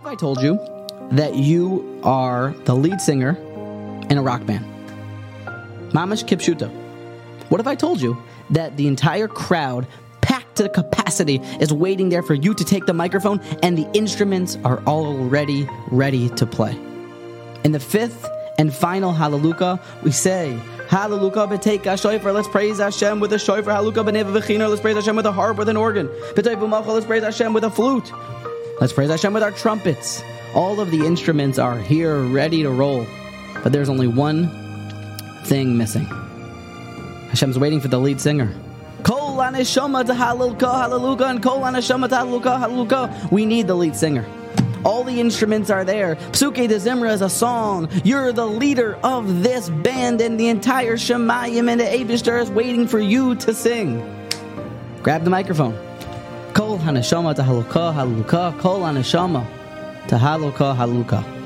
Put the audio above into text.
If I told you that you are the lead singer in a rock band, Mamash Kipshuta. What if I told you that the entire crowd, packed to the capacity, is waiting there for you to take the microphone and the instruments are already ready to play? In the fifth and final Hallelujah, we say, Hallelujah, betake a shofar. Let's praise Hashem with a shofar. Hallelujah, b'neva v'china. Let's praise Hashem with a harp, with an organ. B'tay. Let's praise Hashem with a flute. Let's praise Hashem with our trumpets. All of the instruments are here, ready to roll. But there's only one thing missing. Hashem's waiting for the lead singer. Kol aneshama to hallelujah, and kol aneshama. We need the lead singer. All the instruments are there. Pesukei Dzimrah is a song. You're the leader of this band, and the entire Shemayim and the Abishter is waiting for you to sing. Grab the microphone. Kol haneshama to Haluka kol haneshama to Haluka.